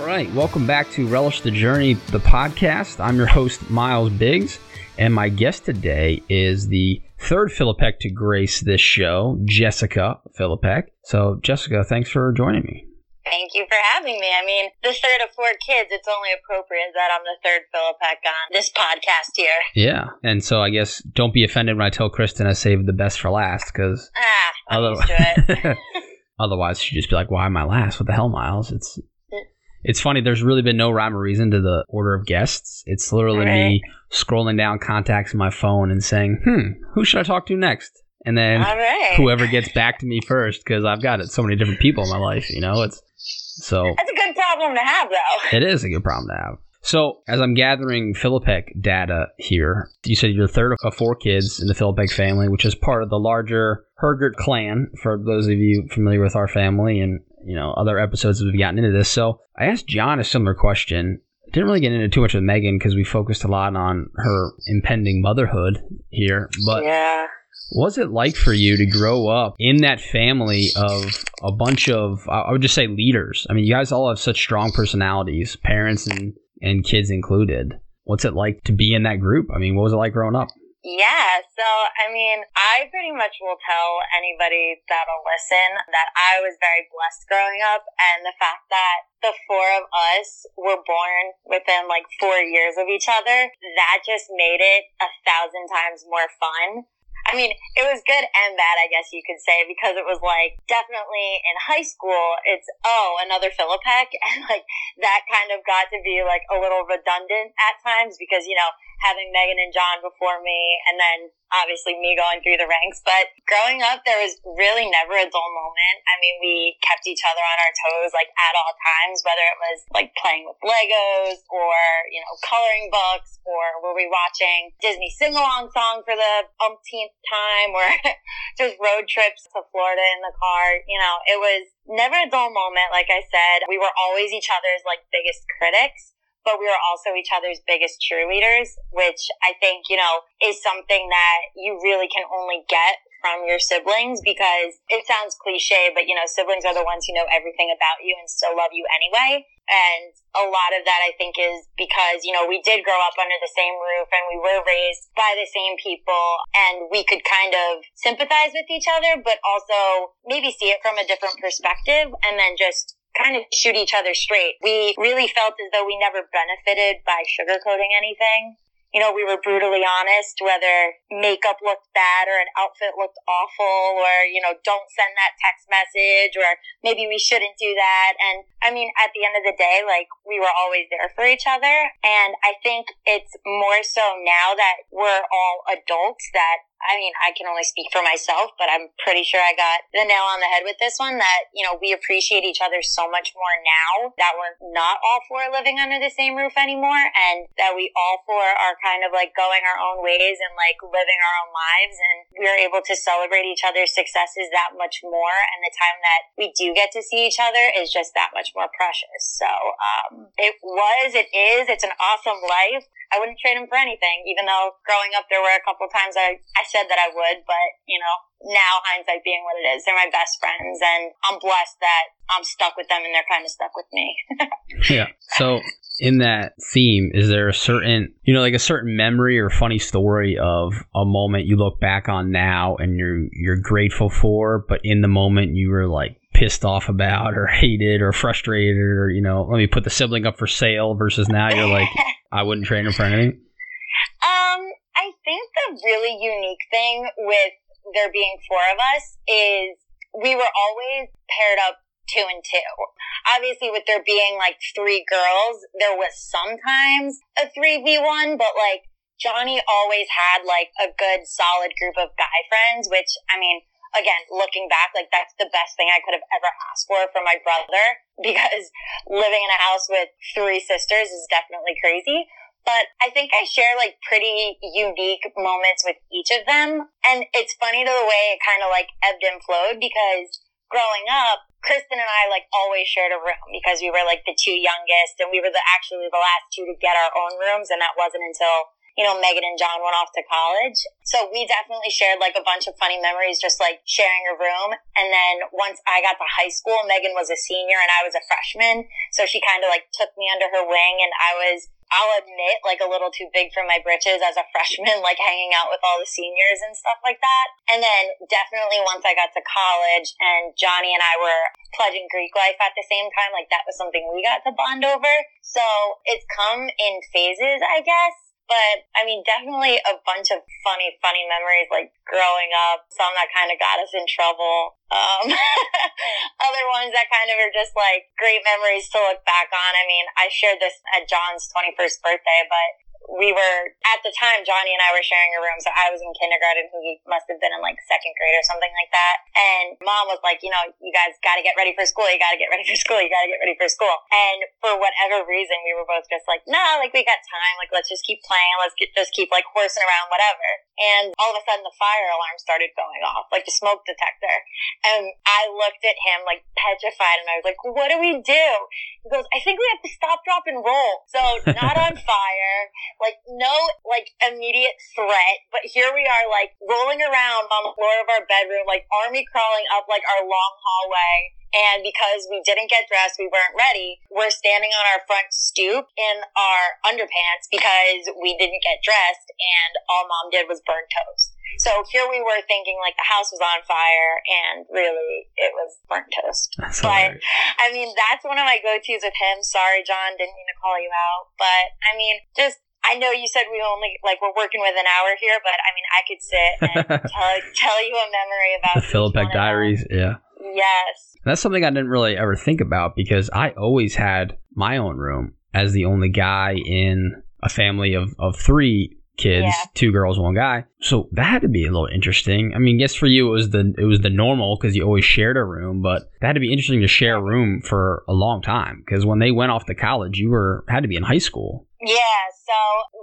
All right, welcome back to Relish the Journey, the podcast. I'm your host, Miles Biggs, and my guest today is the third Philippek to grace this show, Jessica Philippek. So, Jessica, thanks for joining me. Thank you for having me. I mean, the third of four kids, it's only appropriate that I'm the third Philippek on this podcast here. Yeah. And so I guess don't be offended when I tell Kristen I saved the best for last because ah, otherwise, otherwise she'd just be like, why am I last? What the hell, Miles? It's it's funny. There's really been no rhyme or reason to the order of guests. It's literally right. me scrolling down contacts in my phone and saying, "Hmm, who should I talk to next?" And then right. whoever gets back to me first, because I've got it so many different people in my life. You know, it's so that's a good problem to have, though. It is a good problem to have. So, as I'm gathering Philippek data here, you said you're the third of four kids in the Philippek family, which is part of the larger Hergert clan, for those of you familiar with our family and, you know, other episodes we've gotten into this. So, I asked John a similar question. Didn't really get into too much with Megan because we focused a lot on her impending motherhood here. But yeah was it like for you to grow up in that family of a bunch of I would just say leaders? I mean, you guys all have such strong personalities, parents and and kids included. What's it like to be in that group? I mean, what was it like growing up? Yeah, so I mean, I pretty much will tell anybody that'll listen that I was very blessed growing up, and the fact that the four of us were born within like four years of each other, that just made it a thousand times more fun I mean, it was good and bad, I guess you could say, because it was like definitely in high school, it's, oh, another Philippek. And like that kind of got to be like a little redundant at times because, you know, having Megan and John before me and then obviously me going through the ranks. But growing up, there was really never a dull moment. I mean, we kept each other on our toes like at all times, whether it was like playing with Legos or, you know, coloring books or were we watching Disney sing along song for the umpteenth time or just road trips to Florida in the car. You know, it was never a dull moment. Like I said, we were always each other's like biggest critics but we were also each other's biggest cheerleaders, which I think, you know, is something that you really can only get from your siblings because it sounds cliche, but you know, siblings are the ones who know everything about you and still love you anyway. And a lot of that I think is because, you know, we did grow up under the same roof and we were raised by the same people and we could kind of sympathize with each other, but also maybe see it from a different perspective and then just kind of shoot each other straight. We really felt as though we never benefited by sugarcoating anything you know, we were brutally honest whether makeup looked bad or an outfit looked awful or, you know, don't send that text message or maybe we shouldn't do that. And I mean, at the end of the day, like we were always there for each other. And I think it's more so now that we're all adults that I mean, I can only speak for myself, but I'm pretty sure I got the nail on the head with this one that, you know, we appreciate each other so much more now that we're not all four living under the same roof anymore and that we all four are kind of like going our own ways and like living our own lives and we're able to celebrate each other's successes that much more and the time that we do get to see each other is just that much more precious. So, um, it was, it is, it's an awesome life. I wouldn't trade him for anything, even though growing up there were a couple times I, I said that I would, but you know, now hindsight being what it is, they're my best friends and I'm blessed that I'm stuck with them and they're kind of stuck with me. yeah. So in that theme, is there a certain, you know, like a certain memory or funny story of a moment you look back on now and you're, you're grateful for, but in the moment you were like, pissed off about or hated or frustrated or you know let me put the sibling up for sale versus now you're like I wouldn't trade him for anything? Um, I think the really unique thing with there being four of us is we were always paired up two and two. Obviously, with there being like three girls, there was sometimes a 3v1, but like Johnny always had like a good solid group of guy friends, which I mean, again, looking back, like that's the best thing I could have ever asked for for my brother because living in a house with three sisters is definitely crazy. But I think I share like pretty unique moments with each of them. And it's funny the way it kind of like ebbed and flowed because growing up, Kristen and I like always shared a room because we were like the two youngest and we were the actually the last two to get our own rooms and that wasn't until you know, Megan and John went off to college. So we definitely shared like a bunch of funny memories, just like sharing a room. And then once I got to high school, Megan was a senior and I was a freshman. So she kind of like took me under her wing and I was I'll admit, like a little too big for my britches as a freshman, like hanging out with all the seniors and stuff like that. And then definitely once I got to college and Johnny and I were pledging Greek life at the same time, like that was something we got to bond over. So it's come in phases, I guess. But I mean, definitely a bunch of funny, funny memories like growing up, some that kind of got us in trouble. Um, other ones that kind of are just like great memories to look back on. I mean, I shared this at John's 21st birthday, but we were at the time Johnny and I were sharing a room, so I was in kindergarten, he must have been in like second grade or something like that. And mom was like, you know, you guys got to get ready for school. You got to get ready for school. You got to get ready for school. And for whatever reason, we were both just like, no, nah, like we got time. Like let's just keep playing. Let's get, just keep like horsing around, whatever. And all of a sudden, the fire alarm started going off, like the smoke detector. And I looked at him like petrified, and I was like, what do we do? He goes, I think we have to stop, drop, and roll. So not on fire like no like immediate threat, but here we are like rolling around on the floor of our bedroom, like army crawling up like our long hallway. And because we didn't get dressed, we weren't ready. We're standing on our front stoop in our underpants because we didn't get dressed and all mom did was burn toast. So here we were thinking like the house was on fire and really it was burnt toast. That's but I mean, that's one of my go-tos with him. Sorry, John, didn't mean to call you out, but I mean, just I know you said we only like we're working with an hour here, but I mean I could sit and tell, tell you a memory about the Philippek Diaries. Yeah. Yes. That's something I didn't really ever think about because I always had my own room as the only guy in a family of, of three kids, yeah. two girls, one guy. So that had to be a little interesting. I mean, guess for you it was the it was the normal because you always shared a room, but that had to be interesting to share a room for a long time because when they went off to college, you were had to be in high school. Yeah, so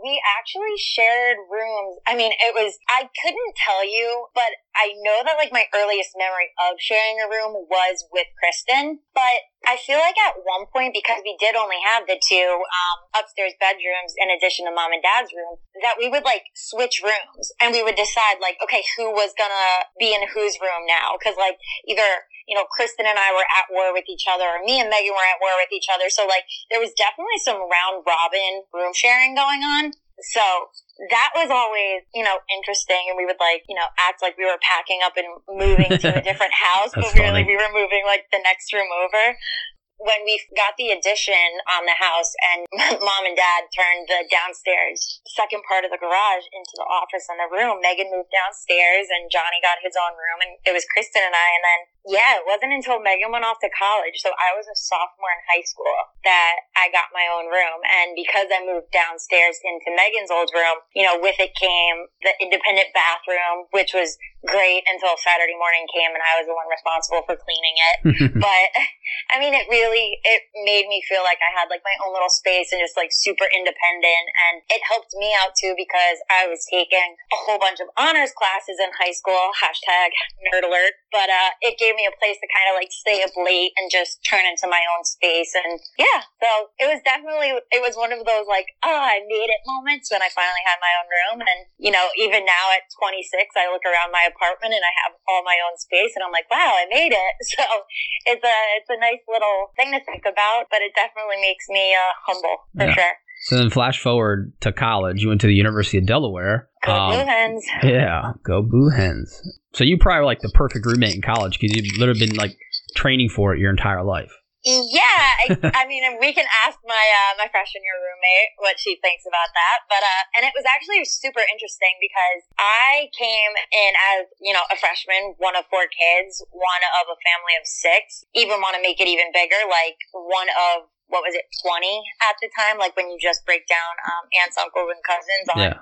we actually shared rooms. I mean, it was, I couldn't tell you, but I know that like my earliest memory of sharing a room was with Kristen, but I feel like at one point, because we did only have the two um, upstairs bedrooms in addition to mom and dad's room, that we would like switch rooms and we would decide like, okay, who was gonna be in whose room now? Cause like either you know, Kristen and I were at war with each other, or me and Megan were at war with each other. So like there was definitely some round robin room sharing going on. So that was always, you know, interesting. And we would like, you know, act like we were packing up and moving to a different house, but really we were moving like the next room over when we got the addition on the house and mom and dad turned the downstairs second part of the garage into the office and the room, Megan moved downstairs and Johnny got his own room and it was Kristen and I. And then, yeah, it wasn't until Megan went off to college. So I was a sophomore in high school that I got my own room. And because I moved downstairs into Megan's old room, you know, with it came the independent bathroom, which was great until Saturday morning came and I was the one responsible for cleaning it. but I mean, it really, it made me feel like I had like my own little space and just like super independent. And it helped me out too because I was taking a whole bunch of honors classes in high school, hashtag nerd alert. But, uh, it gave me a place to kind of like stay up late and just turn into my own space. And yeah, so it was definitely, it was one of those like, oh, I made it moments when I finally had my own room. And, you know, even now at 26, I look around my apartment and I have all my own space and I'm like, wow, I made it. So it's a, it's a nice little thing to think about, but it definitely makes me uh, humble for yeah. sure. So then, flash forward to college. You went to the University of Delaware. Go um, Blue Hens. Yeah, go Blue Hens. So you probably were like the perfect roommate in college because you've literally been like training for it your entire life. Yeah, I, I, mean, we can ask my uh, my freshman year roommate what she thinks about that. But uh, and it was actually super interesting because I came in as you know a freshman, one of four kids, one of a family of six. Even want to make it even bigger, like one of what was it, 20 at the time? Like when you just break down um, aunts, uncles, and cousins on yeah.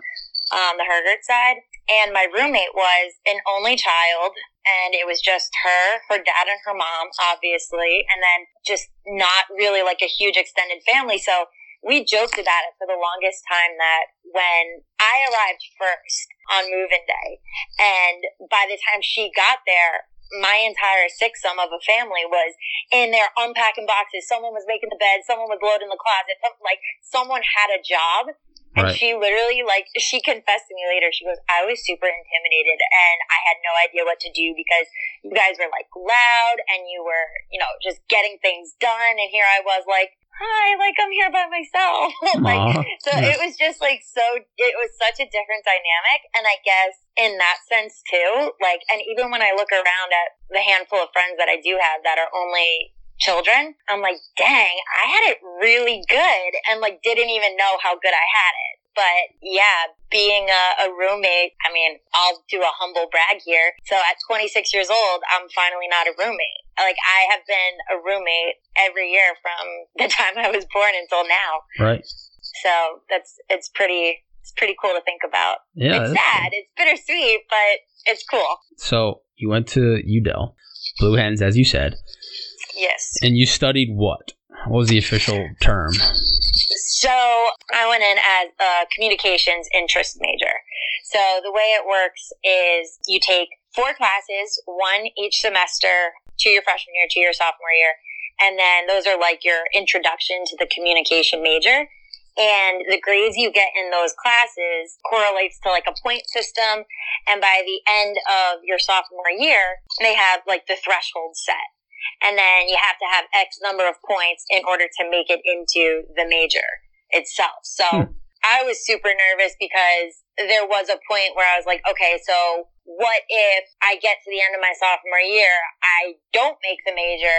um, the Hergert side. And my roommate was an only child, and it was just her, her dad, and her mom, obviously, and then just not really like a huge extended family. So we joked about it for the longest time that when I arrived first on move-in day, and by the time she got there, my entire six sum of a family was in there unpacking boxes. Someone was making the bed. Someone was loading the closet. Like someone had a job And Right. she literally, like, she confessed to me later. She goes, I was super intimidated and I had no idea what to do because you guys were, like, loud and you were, you know, just getting things done. And here I was, like, hi, like, I'm here by myself. like, so it was just like so it was such a different dynamic. And i guess in that sense too like and even when i look around at the handful of friends that i do have that are only children i'm like dang i had it really good and like didn't even know how good i had it but yeah being a, a roommate i mean i'll do a humble brag here so at 26 years old i'm finally not a roommate like i have been a roommate every year from the time i was born until now Right. so that's it's pretty it's pretty cool to think about. Yeah. it's sad, it's bittersweet, but it's cool. So you went to UDEL, Blue Hens, as you said, Yes. and you studied what? What was the official term? So I went in as a communications interest major. So the way it works is you take four classes, one each semester, to your freshman year, to your sophomore year, and then those are like your introduction to the communication major. And the grades you get in those classes correlates to like a point system. And by the end of your sophomore year, they have like the threshold set. And then you have to have X number of points in order to make it into the major itself. So Hmm. I was super nervous because there was a point where I was like, okay, so what if I get to the end of my sophomore year, I don't make the major,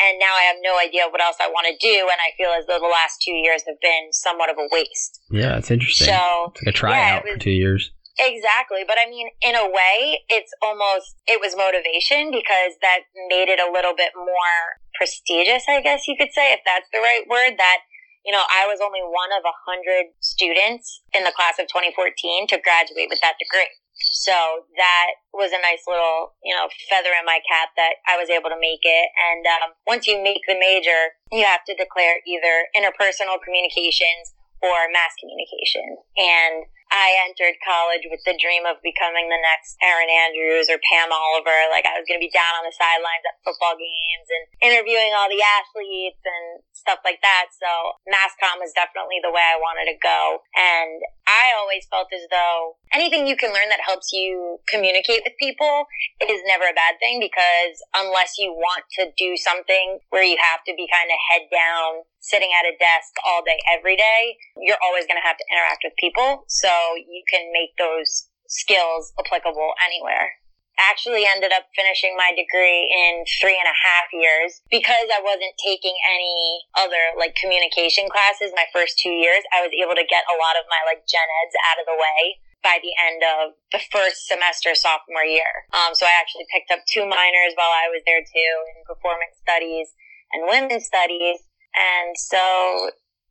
and now I have no idea what else I want to do, and I feel as though the last two years have been somewhat of a waste. Yeah, it's interesting. So it's like a tryout it for two years. Exactly. But I mean, in a way, it's almost, it was motivation because that made it a little bit more prestigious, I guess you could say, if that's the right word. That, you know, I was only one of a hundred students in the class of 2014 to graduate with that degree. So that was a nice little, you know, feather in my cap that I was able to make it. And um, once you make the major, you have to declare either interpersonal communications or mass communication. And I entered college with the dream of becoming the next Erin Andrews or Pam Oliver. Like I was going to be down on the sidelines at football games and interviewing all the athletes and stuff like that. So mass comm was definitely the way I wanted to go. And I always felt as though anything you can learn that helps you communicate with people is never a bad thing because unless you want to do something where you have to be kind of head down, sitting at a desk all day, every day, you're always going to have to interact with people. So you can make those skills applicable anywhere. Actually ended up finishing my degree in three and a half years because I wasn't taking any other like communication classes my first two years. I was able to get a lot of my like gen eds out of the way by the end of the first semester sophomore year. Um, so I actually picked up two minors while I was there too in performance studies and women's studies. And so,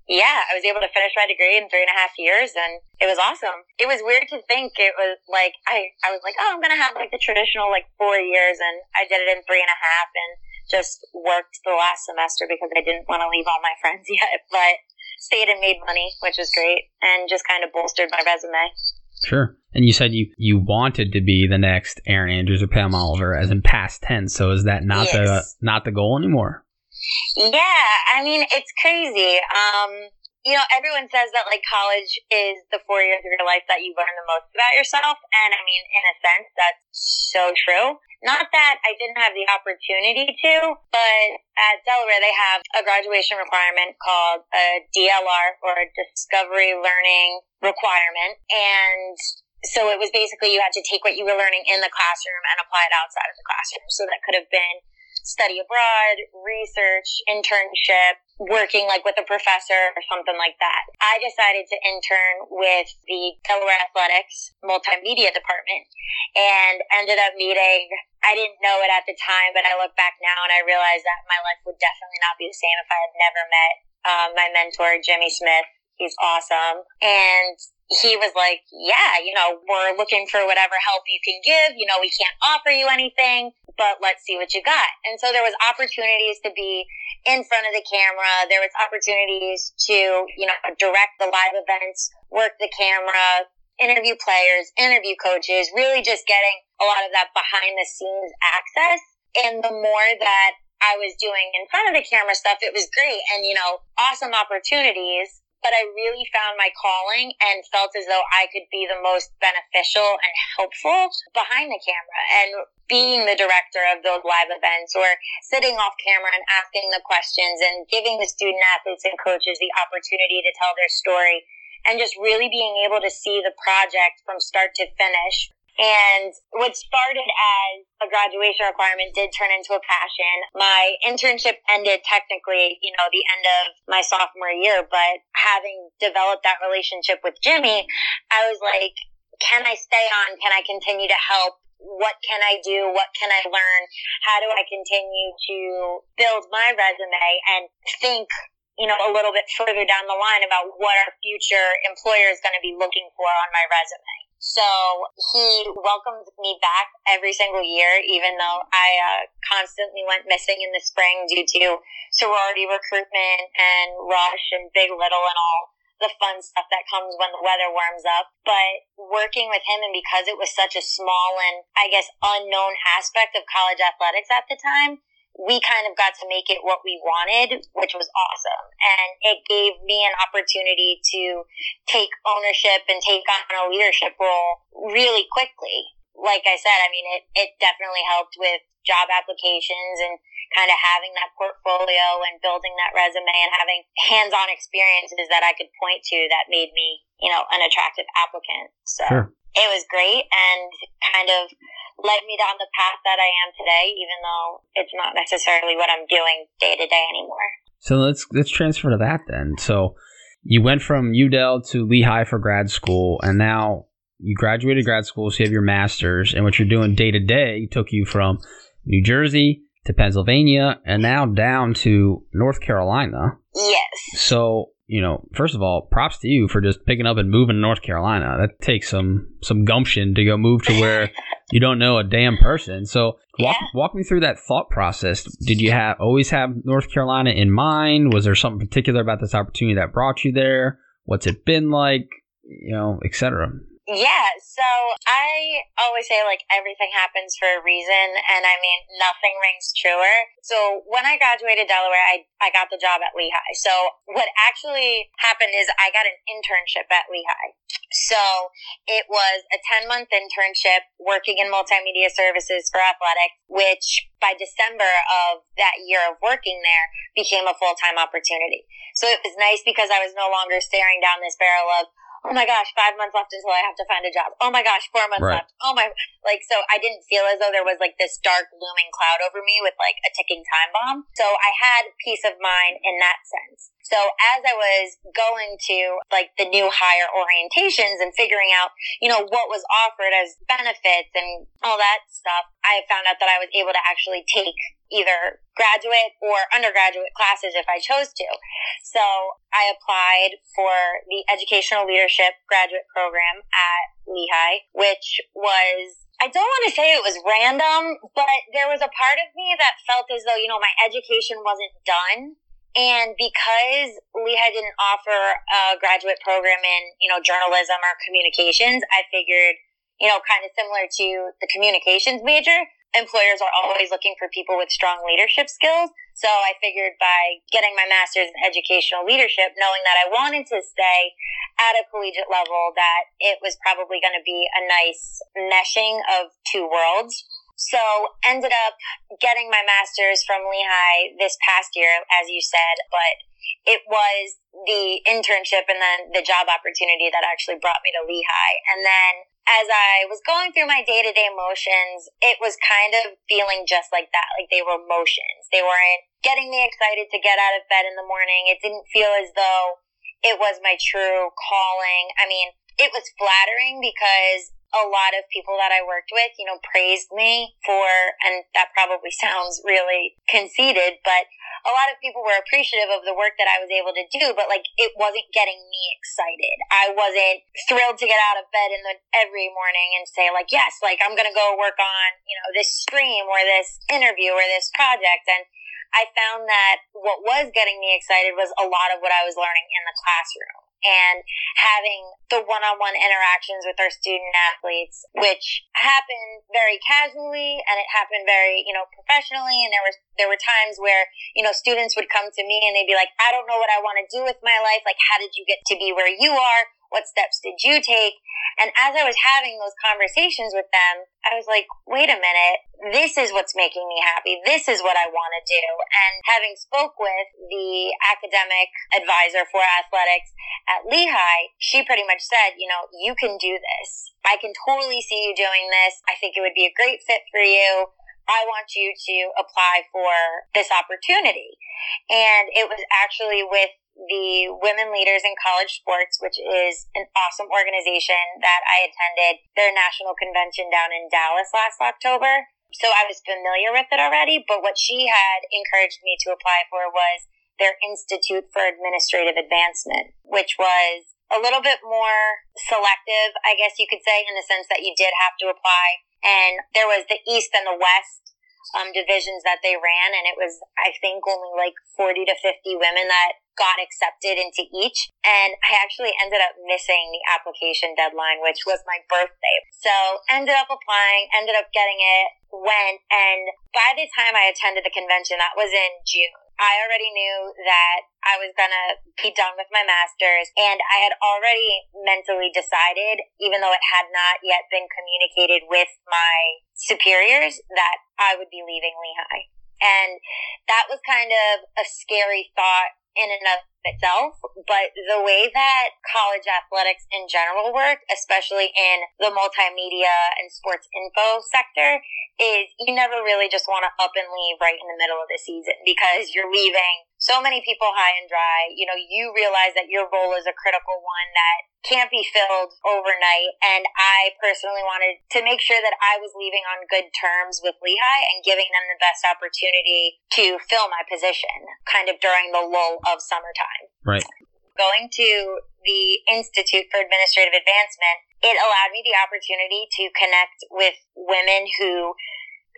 yeah, I was able to finish my degree in three and a half years and it was awesome. It was weird to think it was like, I, I was like, oh, I'm going to have like the traditional like four years and I did it in three and a half and just worked the last semester because I didn't want to leave all my friends yet, but stayed and made money, which was great and just kind of bolstered my resume. Sure. And you said you you wanted to be the next Erin Andrews or Pam Oliver, as in past tense. So is that not the not the goal anymore? Yeah, I mean, it's crazy. Um, you know, everyone says that like college is the four years of your life that you learn the most about yourself. And I mean, in a sense, that's so true. Not that I didn't have the opportunity to, but at Delaware, they have a graduation requirement called a DLR or a Discovery Learning Requirement. And so it was basically you had to take what you were learning in the classroom and apply it outside of the classroom. So that could have been study abroad, research, internship, working like with a professor or something like that. I decided to intern with the Delaware Athletics multimedia department and ended up meeting, I didn't know it at the time, but I look back now and I realize that my life would definitely not be the same if I had never met uh, my mentor, Jimmy Smith. He's awesome. And he was like, yeah, you know, we're looking for whatever help you can give. You know, we can't offer you anything, but let's see what you got. And so there was opportunities to be in front of the camera. There was opportunities to, you know, direct the live events, work the camera, interview players, interview coaches, really just getting a lot of that behind the scenes access. And the more that I was doing in front of the camera stuff, it was great and, you know, awesome opportunities. But I really found my calling and felt as though I could be the most beneficial and helpful behind the camera. And being the director of those live events or sitting off camera and asking the questions and giving the student athletes and coaches the opportunity to tell their story and just really being able to see the project from start to finish and what started as a graduation requirement did turn into a passion. My internship ended technically, you know, the end of my sophomore year, but having developed that relationship with Jimmy, I was like, can I stay on? Can I continue to help? What can I do? What can I learn? How do I continue to build my resume and think you know, a little bit further down the line about what our future employer is going to be looking for on my resume. So he welcomed me back every single year, even though I uh, constantly went missing in the spring due to sorority recruitment and rush and big little and all the fun stuff that comes when the weather warms up. But working with him and because it was such a small and I guess unknown aspect of college athletics at the time, we kind of got to make it what we wanted, which was awesome. And it gave me an opportunity to take ownership and take on a leadership role really quickly. Like I said, I mean, it, it definitely helped with job applications and kind of having that portfolio and building that resume and having hands-on experiences that I could point to that made me, you know, an attractive applicant. So sure. It was great and kind of led me down the path that I am today, even though it's not necessarily what I'm doing day to day anymore. So let's let's transfer to that then. So you went from UDEL to Lehigh for grad school, and now you graduated grad school, so you have your master's, and what you're doing day to day took you from New Jersey to Pennsylvania, and now down to North Carolina. Yes. So you know, first of all, props to you for just picking up and moving to North Carolina. That takes some some gumption to go move to where you don't know a damn person. So walk yeah. walk me through that thought process. Did you have always have North Carolina in mind? Was there something particular about this opportunity that brought you there? What's it been like? You know, etc. Yeah, so I always say like everything happens for a reason, and I mean nothing rings truer. So when I graduated Delaware, I I got the job at Lehigh. So what actually happened is I got an internship at Lehigh. So it was a 10 month internship working in multimedia services for athletics, which by December of that year of working there became a full time opportunity. So it was nice because I was no longer staring down this barrel of, oh my gosh, five months left until I have to find a job. Oh my gosh, four months right. left. Oh my, like, so I didn't feel as though there was like this dark looming cloud over me with like a ticking time bomb. So I had peace of mind in that sense. So as I was going to like the new hire orientations and figuring out, you know, what was offered as benefits and all that stuff, I found out that I was able to actually take either graduate or undergraduate classes if I chose to. So I applied for the educational leadership graduate program at Lehigh, which was I don't want to say it was random, but there was a part of me that felt as though, you know, my education wasn't done. And because Lehigh didn't offer a graduate program in, you know, journalism or communications, I figured, you know, kind of similar to the communications major, employers are always looking for people with strong leadership skills. So I figured by getting my master's in educational leadership, knowing that I wanted to stay at a collegiate level, that it was probably going to be a nice meshing of two worlds. So ended up getting my master's from Lehigh this past year, as you said, but it was the internship and then the job opportunity that actually brought me to Lehigh. And then as I was going through my day to day motions, it was kind of feeling just like that. Like they were motions. They weren't getting me excited to get out of bed in the morning. It didn't feel as though it was my true calling. I mean, it was flattering because a lot of people that I worked with, you know, praised me for, and that probably sounds really conceited, but a lot of people were appreciative of the work that I was able to do, but like it wasn't getting me excited. I wasn't thrilled to get out of bed in the every morning and say like, yes, like I'm going to go work on, you know, this stream or this interview or this project. And I found that what was getting me excited was a lot of what I was learning in the classroom. And having the one-on-one interactions with our student athletes, which happened very casually and it happened very, you know, professionally. And there were, there were times where, you know, students would come to me and they'd be like, I don't know what I want to do with my life. Like, how did you get to be where you are? What steps did you take? And as I was having those conversations with them, I was like, wait a minute, this is what's making me happy. This is what I want to do. And having spoke with the academic advisor for athletics at Lehigh, she pretty much said, you know, you can do this. I can totally see you doing this. I think it would be a great fit for you. I want you to apply for this opportunity. And it was actually with the Women Leaders in College Sports, which is an awesome organization that I attended their national convention down in Dallas last October. So I was familiar with it already, but what she had encouraged me to apply for was their Institute for Administrative Advancement, which was a little bit more selective, I guess you could say, in the sense that you did have to apply. And there was the East and the West um, divisions that they ran, and it was, I think, only like 40 to 50 women that got accepted into each. And I actually ended up missing the application deadline, which was my birthday. So ended up applying, ended up getting it, went, and by the time I attended the convention, that was in June. I already knew that I was gonna be done with my master's and I had already mentally decided, even though it had not yet been communicated with my superiors, that I would be leaving Lehigh. And that was kind of a scary thought in and of itself, but the way that college athletics in general work, especially in the multimedia and sports info sector, is you never really just want to up and leave right in the middle of the season because you're leaving so many people high and dry. You know, you realize that your role is a critical one that can't be filled overnight. And I personally wanted to make sure that I was leaving on good terms with Lehigh and giving them the best opportunity to fill my position kind of during the lull of summertime. Right. Going to the Institute for Administrative Advancement it allowed me the opportunity to connect with women who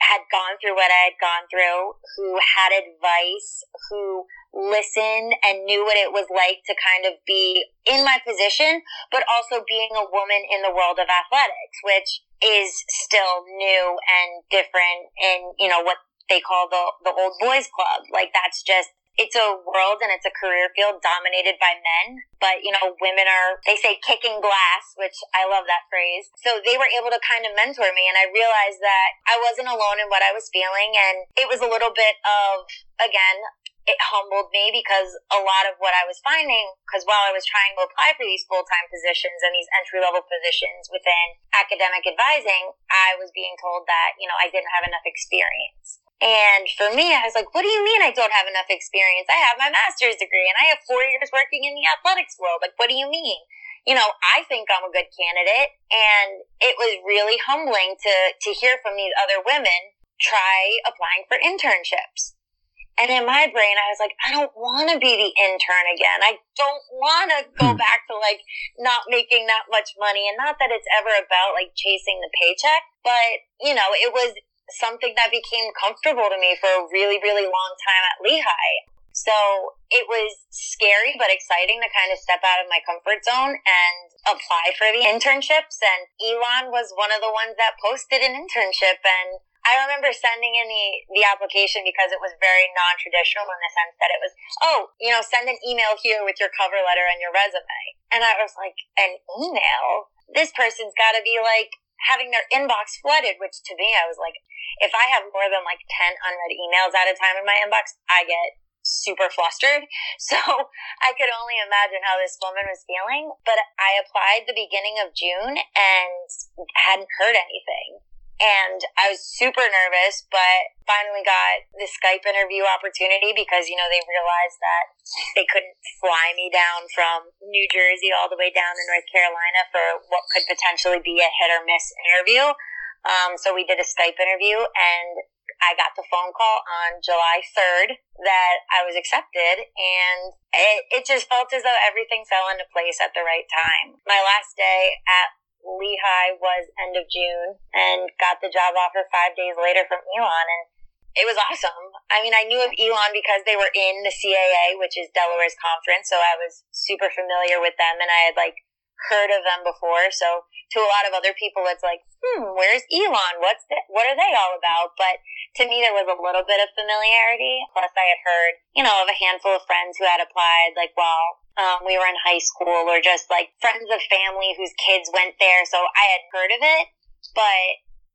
had gone through what I had gone through, who had advice, who listened and knew what it was like to kind of be in my position, but also being a woman in the world of athletics, which is still new and different in, you know, what they call the, the old boys club. Like that's just it's a world and it's a career field dominated by men, but you know, women are, they say kicking glass, which I love that phrase. So they were able to kind of mentor me and I realized that I wasn't alone in what I was feeling and it was a little bit of, again, it humbled me because a lot of what I was finding, because while I was trying to apply for these full time positions and these entry level positions within academic advising, I was being told that, you know, I didn't have enough experience. And for me, I was like, what do you mean I don't have enough experience? I have my master's degree and I have four years working in the athletics world. Like, what do you mean? You know, I think I'm a good candidate. And it was really humbling to, to hear from these other women try applying for internships. And in my brain, I was like, I don't want to be the intern again. I don't want to go hmm. back to like not making that much money. And not that it's ever about like chasing the paycheck, but you know, it was something that became comfortable to me for a really, really long time at Lehigh. So it was scary but exciting to kind of step out of my comfort zone and apply for the internships. And Elon was one of the ones that posted an internship. And I remember sending in the, the application because it was very non traditional in the sense that it was, oh, you know, send an email here with your cover letter and your resume. And I was like, an email? This person's got to be like having their inbox flooded, which to me, I was like, if I have more than like 10 unread emails at a time in my inbox, I get super flustered. So I could only imagine how this woman was feeling. But I applied the beginning of June and hadn't heard anything. And I was super nervous, but finally got the Skype interview opportunity because, you know, they realized that they couldn't fly me down from New Jersey all the way down to North Carolina for what could potentially be a hit or miss interview. Um, so we did a Skype interview and I got the phone call on July 3rd that I was accepted and it, it just felt as though everything fell into place at the right time. My last day at Lehigh was end of June and got the job offer five days later from Elon and it was awesome. I mean, I knew of Elon because they were in the CAA, which is Delaware's conference, so I was super familiar with them, and I had like heard of them before. So to a lot of other people, it's like, hmm, where's Elon? What's the, what are they all about? But to me, there was a little bit of familiarity. Plus, I had heard, you know, of a handful of friends who had applied, like while um, we were in high school, or just like friends of family whose kids went there. So I had heard of it, but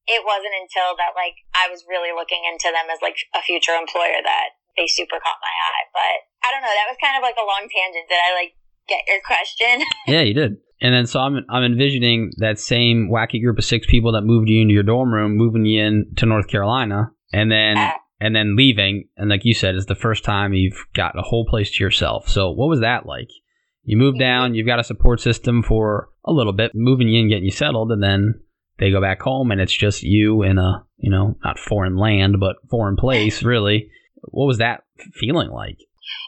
it wasn't until that like I was really looking into them as like a future employer that they super caught my eye. But I don't know, that was kind of like a long tangent. Did I like get your question? yeah, you did. And then so I'm I'm envisioning that same wacky group of six people that moved you into your dorm room, moving you in to North Carolina, and then uh, and then leaving. And like you said, it's the first time you've got a whole place to yourself. So what was that like? You move down, you've got a support system for a little bit, moving you in, getting you settled, and then they go back home and it's just you in a you know not foreign land but foreign place really. What was that feeling like?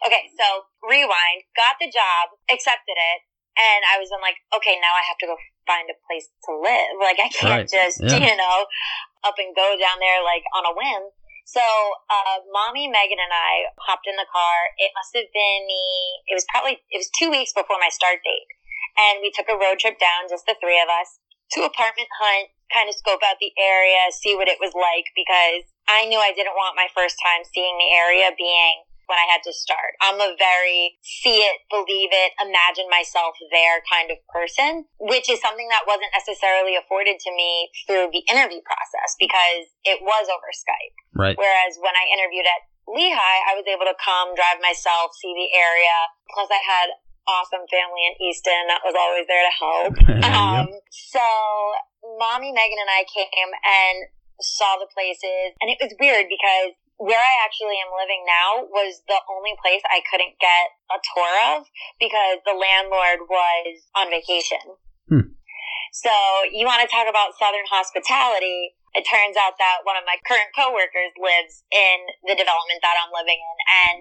Okay, so rewind, got the job, accepted it, and I was in like, okay, now I have to go find a place to live. Like I can't right. just, yeah. you know, up and go down there like on a whim. So, uh, mommy Megan and I hopped in the car. It must have been the, it was probably, it was two weeks before my start date. And we took a road trip down, just the three of us, to apartment hunt, kind of scope out the area, see what it was like, because I knew I didn't want my first time seeing the area being when I had to start. I'm a very see it, believe it, imagine myself there kind of person, which is something that wasn't necessarily afforded to me through the interview process because it was over Skype. Right. Whereas when I interviewed at Lehigh, I was able to come, drive myself, see the area. Plus, I had awesome family in Easton that was always there to help. um, so, mommy Megan and I came and saw the places, and it was weird because where I actually am living now was the only place I couldn't get a tour of because the landlord was on vacation. Hmm. So you want to talk about Southern hospitality? It turns out that one of my current coworkers lives in the development that I'm living in. And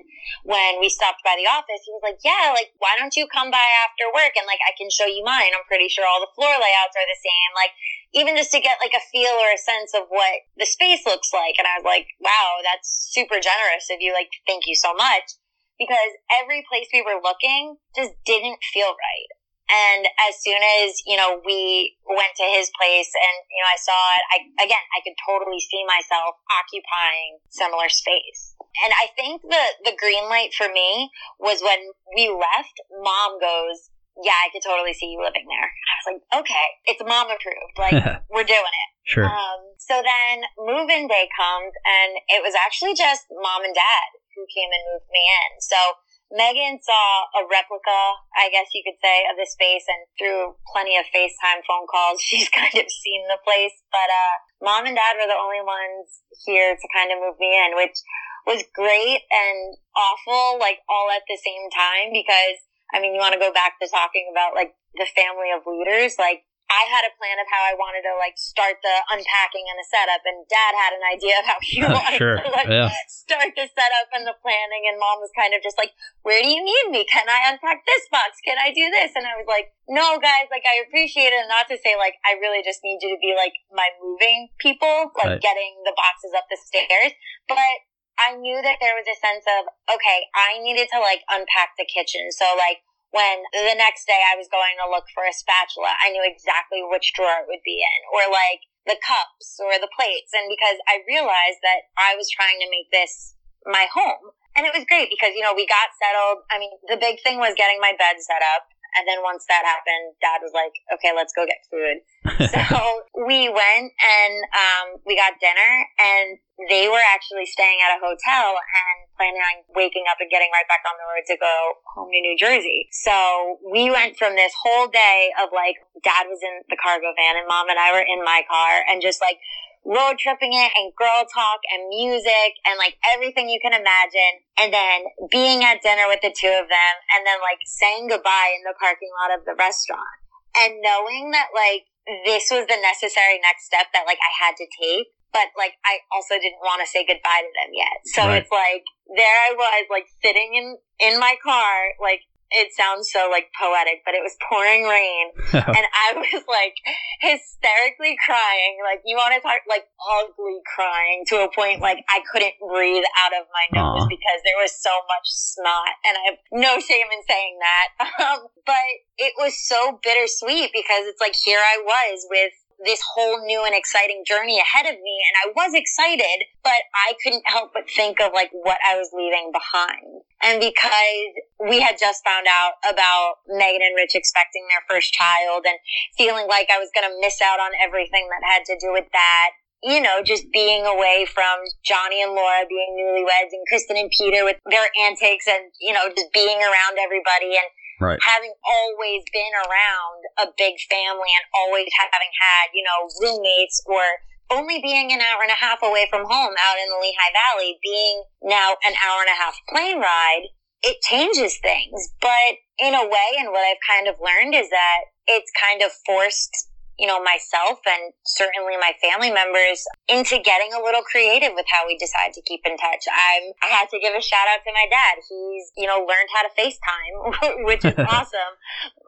when we stopped by the office, he was like, yeah, like, why don't you come by after work? And like, I can show you mine. I'm pretty sure all the floor layouts are the same. Like, even just to get like a feel or a sense of what the space looks like. And I was like, wow, that's super generous of you. Like, thank you so much. Because every place we were looking just didn't feel right. And as soon as, you know, we went to his place and, you know, I saw it, I, again, I could totally see myself occupying similar space. And I think the, the green light for me was when we left, mom goes, yeah, I could totally see you living there. I was like, okay, it's mom approved. Like, we're doing it. Sure. Um, so then move in day comes and it was actually just mom and dad who came and moved me in. So Megan saw a replica, I guess you could say, of the space and through plenty of FaceTime phone calls, she's kind of seen the place. But, uh, mom and dad were the only ones here to kind of move me in, which was great and awful, like all at the same time because I mean, you want to go back to talking about like the family of leaders. Like I had a plan of how I wanted to like start the unpacking and the setup, and Dad had an idea of how he wanted sure. to like yeah. start the setup and the planning. And Mom was kind of just like, "Where do you need me? Can I unpack this box? Can I do this?" And I was like, "No, guys. Like I appreciate it. Not to say like I really just need you to be like my moving people, like right. getting the boxes up the stairs, but." I knew that there was a sense of, okay, I needed to like unpack the kitchen. So like when the next day I was going to look for a spatula, I knew exactly which drawer it would be in or like the cups or the plates. And because I realized that I was trying to make this my home. And it was great because, you know, we got settled. I mean, the big thing was getting my bed set up. And then once that happened, dad was like, okay, let's go get food. so we went and um, we got dinner and they were actually staying at a hotel and planning on waking up and getting right back on the road to go home to New Jersey. So we went from this whole day of like, dad was in the cargo van and mom and I were in my car and just like road tripping it and girl talk and music and like everything you can imagine. And then being at dinner with the two of them and then like saying goodbye in the parking lot of the restaurant and knowing that like this was the necessary next step that like I had to take. But like I also didn't want to say goodbye to them yet. So right. it's like there I was like sitting in in my car like it sounds so like poetic, but it was pouring rain and I was like hysterically crying. Like you want to talk like ugly crying to a point like I couldn't breathe out of my nose Aww. because there was so much snot and I have no shame in saying that. Um, but it was so bittersweet because it's like here I was with this whole new and exciting journey ahead of me. And I was excited, but I couldn't help but think of like what I was leaving behind. And because we had just found out about Megan and Rich expecting their first child and feeling like I was going to miss out on everything that had to do with that, you know, just being away from Johnny and Laura being newlyweds and Kristen and Peter with their antics and, you know, just being around everybody and Right. Having always been around a big family and always having had, you know, roommates or only being an hour and a half away from home out in the Lehigh Valley, being now an hour and a half plane ride, it changes things. But in a way, and what I've kind of learned is that it's kind of forced you know, myself and certainly my family members into getting a little creative with how we decide to keep in touch. I'm, I had to give a shout out to my dad. He's, you know, learned how to FaceTime, which is awesome.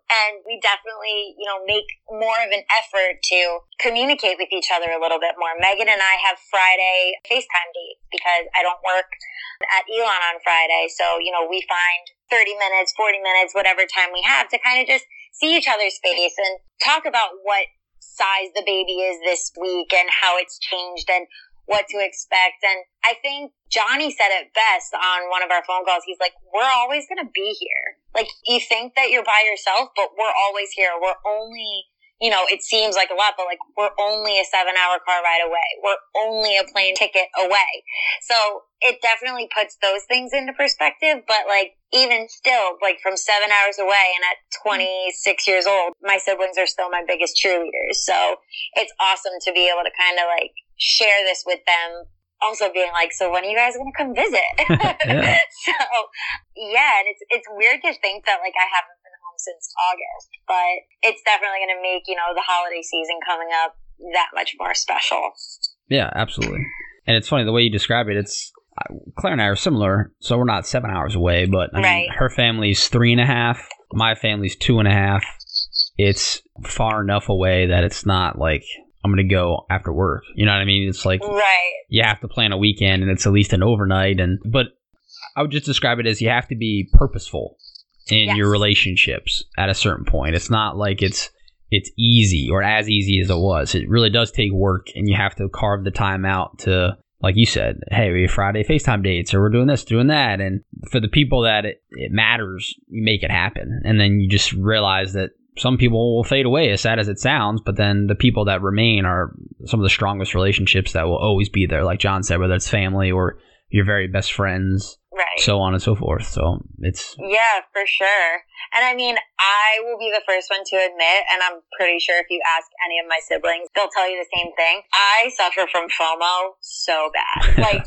And we definitely, you know, make more of an effort to communicate with each other a little bit more. Megan and I have Friday FaceTime dates because I don't work at Elon on Friday. So, you know, we find 30 minutes, 40 minutes, whatever time we have to kind of just see each other's face and talk about what size the baby is this week and how it's changed and what to expect. And I think Johnny said it best on one of our phone calls. He's like, we're always going to be here. Like, you think that you're by yourself, but we're always here. We're only you know, it seems like a lot, but like we're only a seven hour car ride away. We're only a plane ticket away. So it definitely puts those things into perspective. But like even still, like from seven hours away and at 26 years old, my siblings are still my biggest cheerleaders. So it's awesome to be able to kind of like share this with them also being like, so when are you guys going to come visit? so yeah, and it's, it's weird to think that like I haven't since August, but it's definitely going to make, you know, the holiday season coming up that much more special. Yeah, absolutely. And it's funny the way you describe it. It's uh, Claire and I are similar, so we're not seven hours away, but I right. mean, her family's three and a half. My family's two and a half. It's far enough away that it's not like I'm gonna go after work. You know what I mean? It's like right. You have to plan a weekend, and it's at least an overnight. And but I would just describe it as you have to be purposeful in yes. your relationships at a certain point. It's not like it's it's easy or as easy as it was. It really does take work, and you have to carve the time out to, like you said, hey, we have Friday FaceTime dates, or we're doing this, doing that. And for the people that it, it matters, you make it happen. And then you just realize that some people will fade away, as sad as it sounds, but then the people that remain are some of the strongest relationships that will always be there. Like John said, whether it's family or your very best friends right. so on and so forth. So it's yeah, for sure. And I mean, I will be the first one to admit, and I'm pretty sure if you ask any of my siblings, they'll tell you the same thing. I suffer from FOMO so bad, like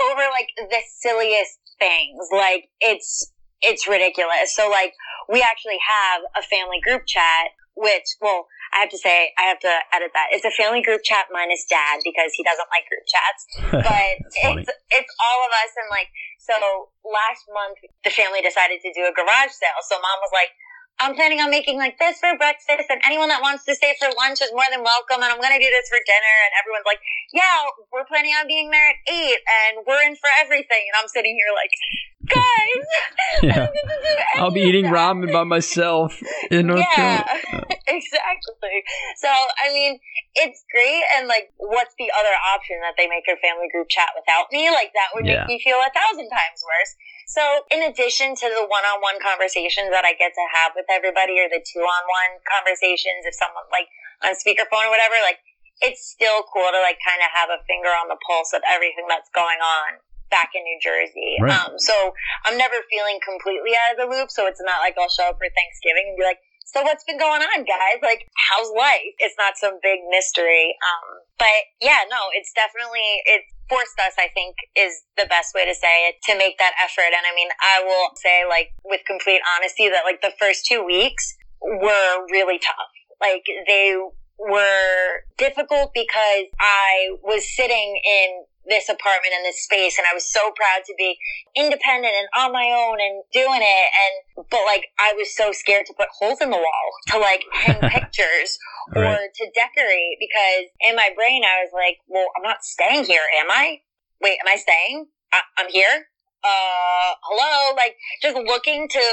over like the silliest things. Like it's it's ridiculous. So like we actually have a family group chat, which well I have to say, I have to edit that. It's a family group chat minus dad because he doesn't like group chats. But it's it's all of us and like so last month the family decided to do a garage sale. So mom was like, I'm planning on making like this for breakfast and anyone that wants to stay for lunch is more than welcome and I'm going to do this for dinner and everyone's like, yeah, we're planning on being there at eight and we're in for everything. And I'm sitting here like, guys, yeah. I'll be eating ramen by myself in North yeah, exactly. So, I mean, it's great. And like, what's the other option that they make a family group chat without me? Like, that would yeah. make me feel a thousand times worse. So, in addition to the one on one conversations that I get to have with everybody or the two on one conversations, if someone like on speakerphone or whatever, like, it's still cool to like kind of have a finger on the pulse of everything that's going on back in New Jersey. Right. Um, so I'm never feeling completely out of the loop. So it's not like I'll show up for Thanksgiving and be like, so what's been going on, guys? Like, how's life? It's not some big mystery. Um, but yeah, no, it's definitely, it forced us, I think, is the best way to say it, to make that effort. And I mean, I will say, like, with complete honesty, that like the first two weeks were really tough. Like, they were difficult because I was sitting in this apartment and this space and I was so proud to be independent and on my own and doing it and but like I was so scared to put holes in the wall to like hang pictures or right. to decorate because in my brain I was like, well, I'm not staying here, am I? Wait, am I staying? I- I'm here? Uh, hello? Like just looking to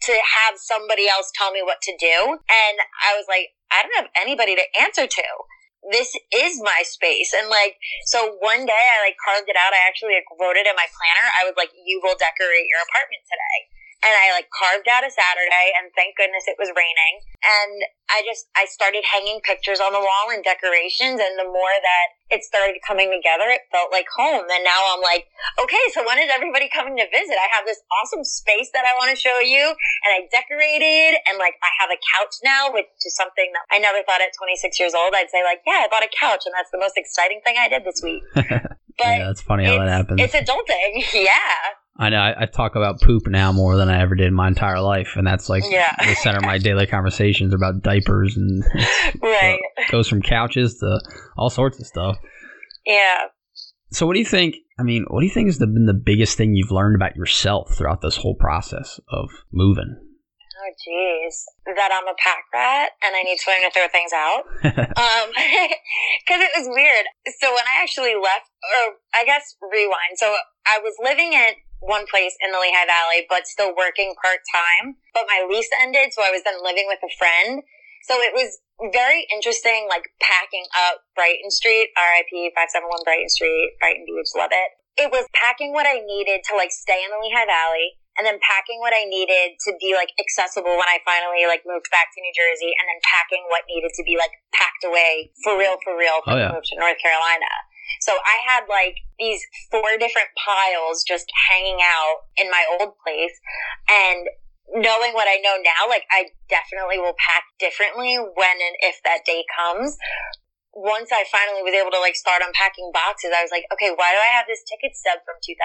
to have somebody else tell me what to do. And I was like, I don't have anybody to answer to this is my space. And like, so one day I like carved it out. I actually like wrote it in my planner. I was like, you will decorate your apartment today and I like carved out a Saturday and thank goodness it was raining. And I just, I started hanging pictures on the wall and decorations. And the more that it started coming together, it felt like home. And now I'm like, okay, so when is everybody coming to visit? I have this awesome space that I want to show you and I decorated and like I have a couch now, which is something that I never thought at 26 years old. I'd say like, yeah, I bought a couch and that's the most exciting thing I did this week. But yeah, that's funny how that happens. It's adulting. Yeah. I know I, I, talk about poop now more than I ever did in my entire life, and that's like yeah. the center of my daily conversations about diapers and right goes from couches to all sorts of stuff. Yeah. So, what do you think? I mean, what do you think has been the biggest thing you've learned about yourself throughout this whole process of moving? Oh, geez, that I'm a pack rat and I need to learn to throw things out. um, because it was weird. So when I actually left, or I guess rewind. So I was living in one place in the Lehigh Valley, but still working part time. But my lease ended, so I was then living with a friend. So it was very interesting, like packing up Brighton Street, RIP 571 Brighton Street, Brighton Beach, love it. It was packing what I needed to like stay in the Lehigh Valley and then packing what I needed to be like accessible when I finally like moved back to New Jersey and then packing what needed to be like packed away for real, for real, for oh, yeah. move to North Carolina. So I had like these four different piles just hanging out in my old place and knowing what I know now, like I definitely will pack differently when and if that day comes. Once I finally was able to like start unpacking boxes, I was like, okay, why do I have this ticket stub from 2003?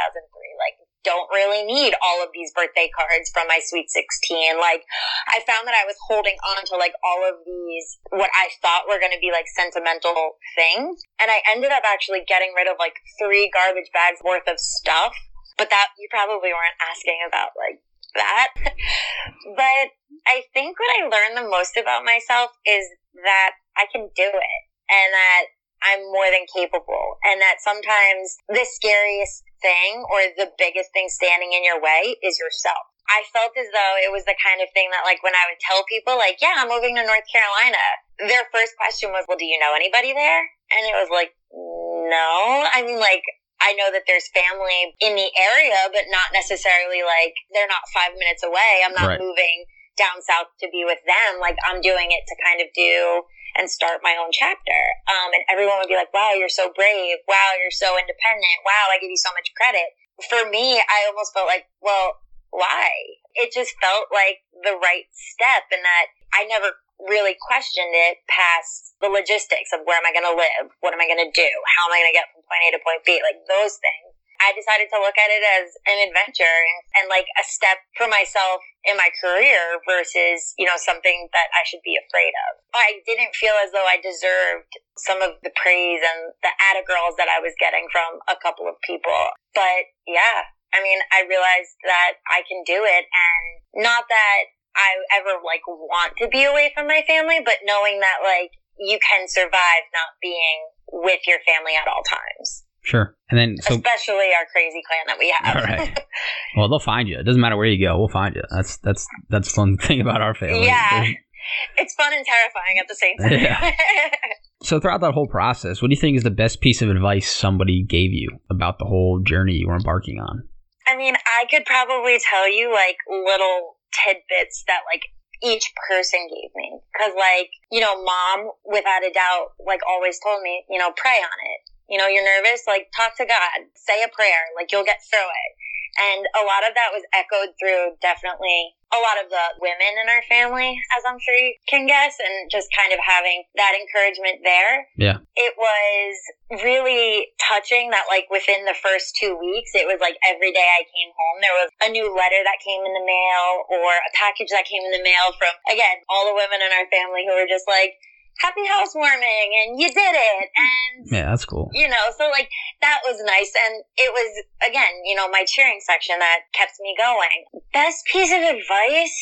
Like don't really need all of these birthday cards from my sweet 16. Like, I found that I was holding on to like all of these, what I thought were going to be like sentimental things. And I ended up actually getting rid of like three garbage bags worth of stuff. But that, you probably weren't asking about like that. but I think what I learned the most about myself is that I can do it and that I'm more than capable and that sometimes the scariest thing or the biggest thing standing in your way is yourself. I felt as though it was the kind of thing that like when I would tell people like, yeah, I'm moving to North Carolina, their first question was, well, do you know anybody there? And it was like, no. I mean, like, I know that there's family in the area, but not necessarily like they're not five minutes away. I'm not right. moving down south to be with them. Like I'm doing it to kind of do and start my own chapter. Um, and everyone would be like, wow, you're so brave. Wow, you're so independent. Wow, I give you so much credit. For me, I almost felt like, well, why? It just felt like the right step and that I never really questioned it past the logistics of where am I going to live? What am I going to do? How am I going to get from point A to point B? Like those things. I decided to look at it as an adventure and, and like a step for myself in my career versus, you know, something that I should be afraid of. I didn't feel as though I deserved some of the praise and the atta girls that I was getting from a couple of people. But yeah, I mean, I realized that I can do it and not that I ever like want to be away from my family, but knowing that like you can survive not being with your family at all times. Sure. And then, so, especially our crazy clan that we have. All right. well, they'll find you. It doesn't matter where you go. We'll find you. That's that's that's fun thing about our family. Yeah. it's fun and terrifying at the same time. Yeah. so throughout that whole process, what do you think is the best piece of advice somebody gave you about the whole journey you were embarking on? I mean, I could probably tell you like little tidbits that like each person gave me. Cause like, you know, mom, without a doubt, like always told me, you know, pray on it you know, you're nervous, like talk to God, say a prayer, like you'll get through it. And a lot of that was echoed through definitely a lot of the women in our family, as I'm sure you can guess, and just kind of having that encouragement there. Yeah. It was really touching that, like, within the first two weeks, it was like every day I came home, there was a new letter that came in the mail or a package that came in the mail from, again, all the women in our family who were just like, happy housewarming and you did it and Yeah, that's cool. you know so like that was nice and it was again you know my cheering section that kept me going best piece of advice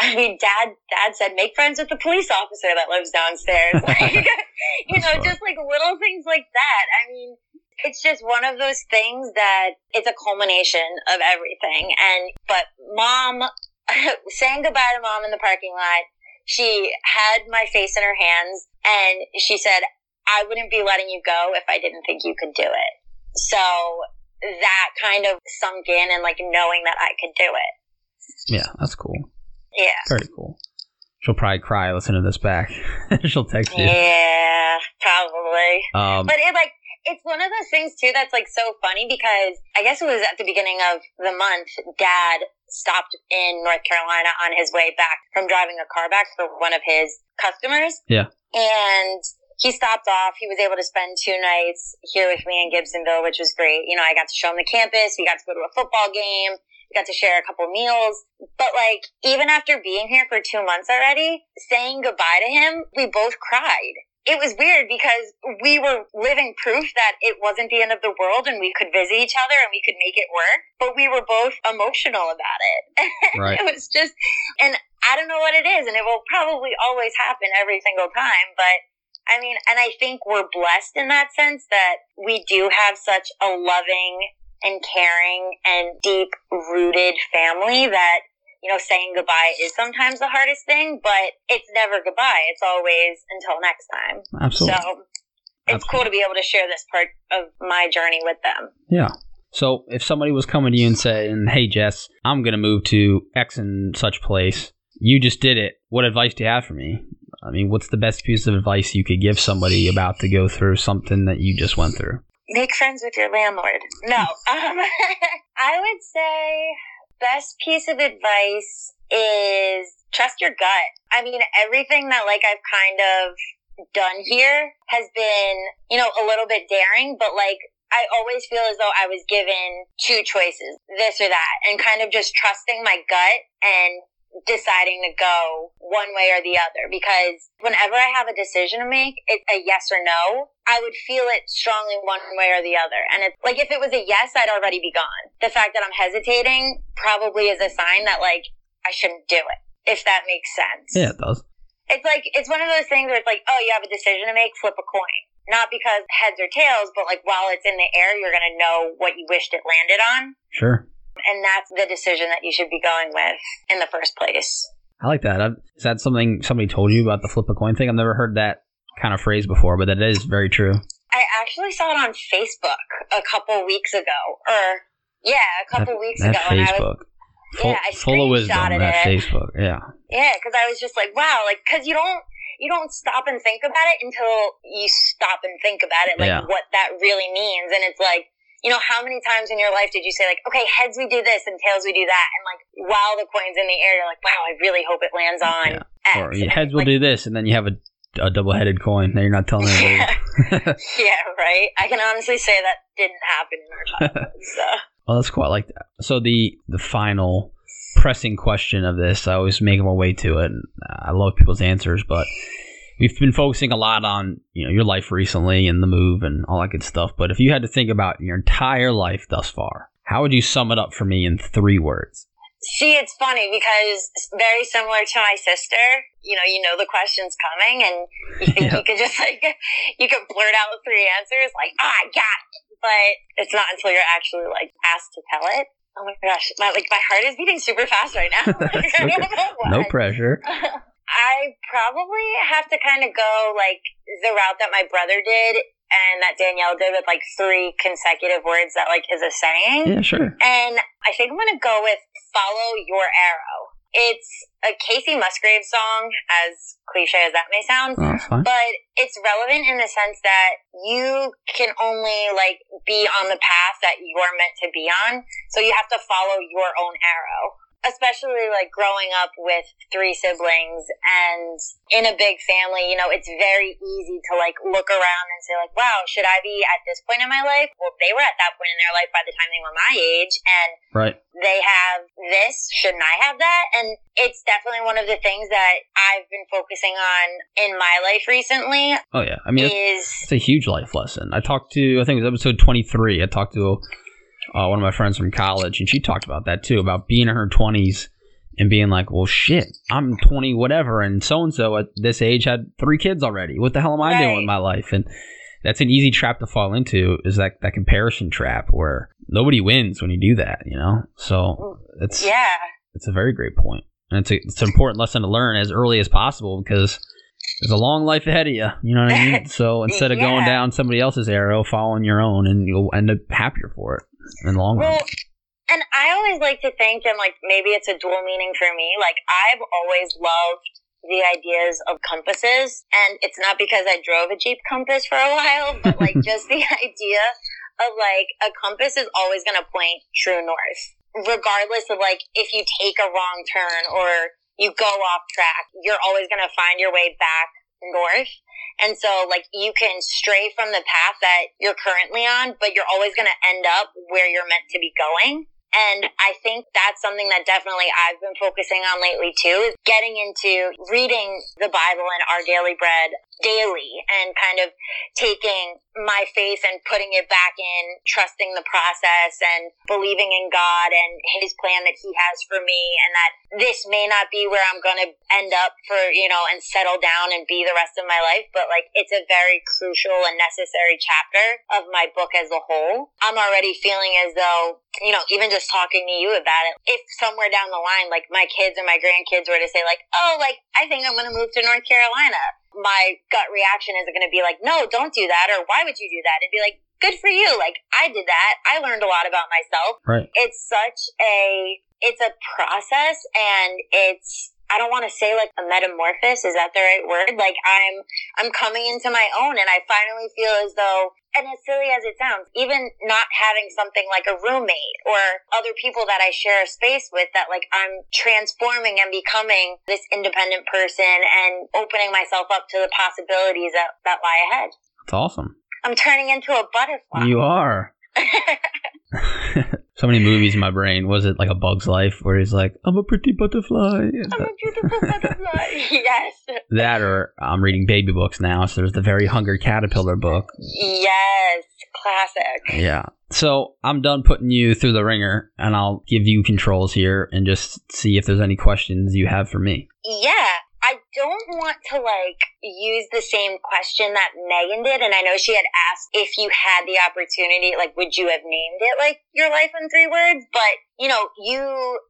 I mean, dad, dad said, make friends with the police officer that lives downstairs. Like, you know, just like little things like that. I mean, it's just one of those things that it's a culmination of everything. And, but mom, saying goodbye to mom in the parking lot, she had my face in her hands and she said, I wouldn't be letting you go if I didn't think you could do it. So that kind of sunk in and like knowing that I could do it. Yeah, that's cool. Yeah. Very cool. She'll probably cry listening to this back. She'll text you. Yeah, probably. Um, But it like it's one of those things too that's like so funny because I guess it was at the beginning of the month. Dad stopped in North Carolina on his way back from driving a car back for one of his customers. Yeah. and he stopped off. He was able to spend two nights here with me in Gibsonville, which was great. You know, I got to show him the campus. We got to go to a football game. We got to share a couple meals. But like, even after being here for two months already, saying goodbye to him, we both cried. It was weird because we were living proof that it wasn't the end of the world and we could visit each other and we could make it work, but we were both emotional about it. Right. it was just, and I don't know what it is, and it will probably always happen every single time, but I mean, and I think we're blessed in that sense that we do have such a loving and caring and deep rooted family that, you know, saying goodbye is sometimes the hardest thing, but it's never goodbye. It's always until next time. absolutely. So it's cool to be able to share this part of my journey with them. Yeah. So if somebody was coming to you and saying, "Hey Jess, I'm gonna move to X and such place," you just did it. What advice do you have for me? I mean, what's the best piece of advice you could give somebody about to go through something that you just went through? Make friends with your landlord. No. Um, I would say best piece of advice is trust your gut. I mean, everything that like I've kind of done here has been, you know, a little bit daring, but like I always feel as though I was given two choices, this or that, and kind of just trusting my gut and deciding to go one way or the other because whenever I have a decision to make, it's a yes or no. I would feel it strongly one way or the other. And it's like if it was a yes, I'd already be gone. The fact that I'm hesitating probably is a sign that like I shouldn't do it, if that makes sense. Yeah, it does. It's like it's one of those things where it's like, oh, you have a decision to make, flip a coin. Not because heads or tails, but like while it's in the air, you're gonna know what you wished it landed on. Sure. And that's the decision that you should be going with in the first place. I like that. I've- Is that something somebody told you about the flip a coin thing? I've never heard that kind of phrase before, but that is very true. I actually saw it on Facebook a couple weeks ago, or yeah, a couple That- weeks that ago, and I was Facebook. Full, Yeah, I full of wisdom. That it. Facebook. Yeah. yeah, because I was just like, wow, like because you don't you don't stop and think about it until you stop and think about it, like Yeah. what that really means, and it's like. You know, how many times in your life did you say like, okay, heads we do this and tails we do that? And like, while the coin's in the air, you're like, wow, I really hope it lands on Yeah. Or it's heads will like, do this, and then you have a, a double headed coin. Now you're not telling anybody. Yeah. yeah, right. I can honestly say that didn't happen in our childhood. So Well, that's quite like that. So the the final pressing question of this, I always make my way to it. And I love people's answers, but we've been focusing a lot on you know your life recently and the move and all that good stuff. But if you had to think about your entire life thus far, how would you sum it up for me in three words? See, it's funny because very similar to my sister, you know, you know the question's coming and you think Yeah. you could just like, you could blurt out three answers like, oh, I got it. But it's not until you're actually like asked to tell it. Oh my gosh, my, like my heart is beating super fast right now. That's I don't okay. know why. No pressure. I probably have to kind of go like the route that my brother did and that Danielle did with like three consecutive words that like is a saying. Yeah, sure. And I think I'm going to go with Follow Your Arrow. It's a Kacey Musgrave song, as cliche as that may sound, Oh, but it's relevant in the sense that you can only like be on the path that you're meant to be on. So you have to follow your own arrow. Especially like growing up with three siblings and in a big family, you know, it's very easy to like look around and say like, wow, should I be at this point in my life? Well, they were at that point in their life by the time they were my age and right. they have this, shouldn't I have that? And it's definitely one of the things that I've been focusing on in my life recently. Oh yeah. I mean, is it's a huge life lesson. I talked to, I think it was episode 23. I talked to uh, one of my friends from college, and she talked about that too, about being in her 20s and being like, well, shit, I'm 20, whatever, and so and so at this age had three kids already. What the hell am I Right. doing in my life? And that's an easy trap to fall into is that, that comparison trap where nobody wins when you do that, you know? So it's, yeah. it's a very great point. And it's, a, it's an important lesson to learn as early as possible because there's a long life ahead of you. You know what I mean? So instead of going down somebody else's arrow, following your own, and you'll end up happier for it in the long run. Well, and I always like to think, and like maybe it's a dual meaning for me. Like I've always loved the ideas of compasses, and it's not because I drove a Jeep Compass for a while, but like just the idea of like a compass is always going to point true north, regardless of like if you take a wrong turn or you go off track, you're always going to find your way back north. And so, like, you can stray from the path that you're currently on, but you're always going to end up where you're meant to be going. And I think that's something that definitely I've been focusing on lately too, is getting into reading the Bible and our daily bread daily and kind of taking my faith and putting it back in, trusting the process and believing in God and his plan that he has for me and that this may not be where I'm going to end up for, you know, and settle down and be the rest of my life, but like it's a very crucial and necessary chapter of my book as a whole. I'm already feeling as though, you know, even just talking to you about it, if somewhere down the line, like my kids or my grandkids were to say like, oh, like I think I'm going to move to North Carolina, my gut reaction isn't going to be like, no, don't do that. Or why would you do that? It'd be like, good for you. Like I did that. I learned a lot about myself. Right. It's such a, it's a process and it's, I don't want to say like a metamorphosis. Is that the right word? Like I'm, I'm coming into my own and I finally feel as though, and as silly as it sounds, even not having something like a roommate or other people that I share a space with that like I'm transforming and becoming this independent person and opening myself up to the possibilities that, that lie ahead. It's awesome. I'm turning into a butterfly. You are. so many movies in my brain. Was it like a Bug's Life where he's like, I'm a pretty butterfly? I'm a beautiful butterfly. yes. that or I'm reading baby books now. So there's the Very Hungry Caterpillar book. Yes. Classic. Yeah. So I'm done putting you through the ringer and I'll give you controls here and just see if there's any questions you have for me. Yeah. Don't want to like use the same question that Megan did. And I know she had asked if you had the opportunity, like, would you have named it like your life in three words? But, you know, you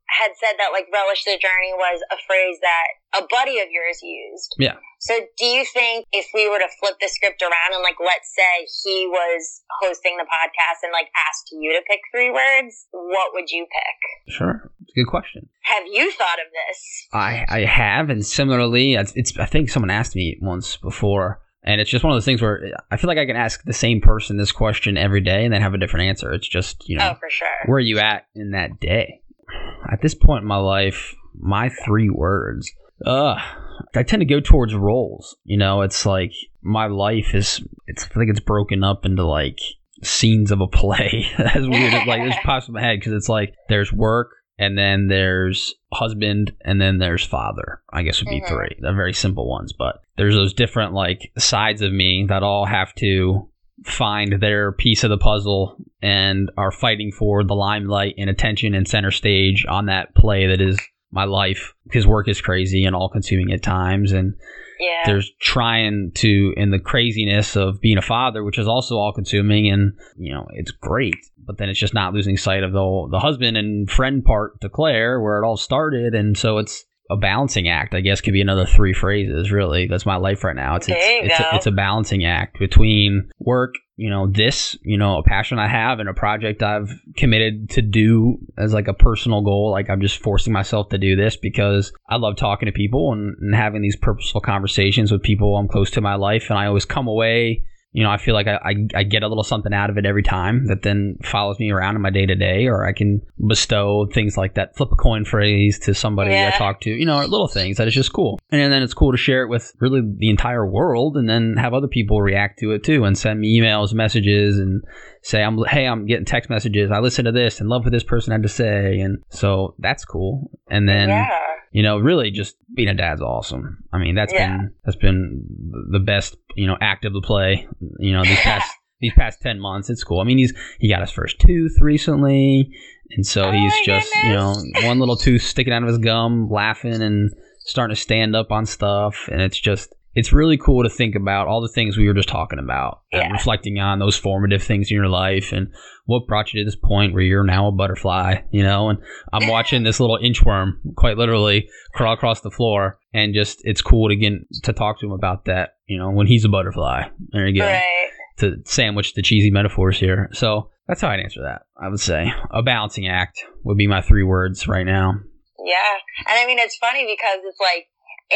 had said that like relish the journey was a phrase that a buddy of yours used. Yeah. So do you think if we were to flip the script around and like, let's say he was hosting the podcast and like asked you to pick three words, what would you pick? Sure. It's a good question. Have you thought of this? I, I have, and similarly, it's, it's I think someone asked me once before, and it's just one of those things where I feel like I can ask the same person this question every day and then have a different answer. It's just you know Oh, for sure. where are you at in that day? At this point in my life, my three words. Uh, I tend to go towards roles. You know, it's like my life is. It's I think it's broken up into like scenes of a play. as weird as like this pops in my head because it's like there's work and then there's husband and then there's father. I guess would be Mhm. three. They're very simple ones, but there's those different like sides of me that all have to find their piece of the puzzle and are fighting for the limelight and attention and center stage on that play that is my life because work is crazy and all consuming at times and Yeah. there's trying to in the craziness of being a father which is also all consuming and you know it's great but then it's just not losing sight of the the husband and friend part to Claire where it all started and so it's a balancing act I guess could be another three phrases really. That's my life right now. It's it's it's, a, it's a balancing act between work you know this you know a passion I have and a project I've committed to do as like a personal goal. Like I'm just forcing myself to do this because I love talking to people and, and having these purposeful conversations with people I'm close to in my life. And I always come away you know, I feel like I, I, I, get a little something out of it every time that then follows me around in my day to day, or I can bestow things like that flip a coin phrase to somebody yeah. I talk to, you know, little things that is just cool. And then it's cool to share it with really the entire world and then have other people react to it too and send me emails, messages, and say, I'm, hey, I'm getting text messages. I listen to this and love what this person had to say. And so that's cool. And then. Yeah you know, really just being a dad's awesome. I mean, that's yeah. been that's been the best, you know, act of the play, you know, these past these past 10 months. It's cool. I mean, he's he got his first tooth recently, and so oh he's just, goodness. you know, one little tooth sticking out of his gum, laughing and starting to stand up on stuff, and it's just it's really cool to think about all the things we were just talking about yeah. reflecting on those formative things in your life and what brought you to this point where you're now a butterfly, you know? And I'm watching this little inchworm quite literally crawl across the floor and just it's cool to get to talk to him about that, you know, when he's a butterfly. There you go. Right. To sandwich the cheesy metaphors here. So that's how I'd answer that. I would say a balancing act would be my three words right now. Yeah. And I mean, it's funny because it's like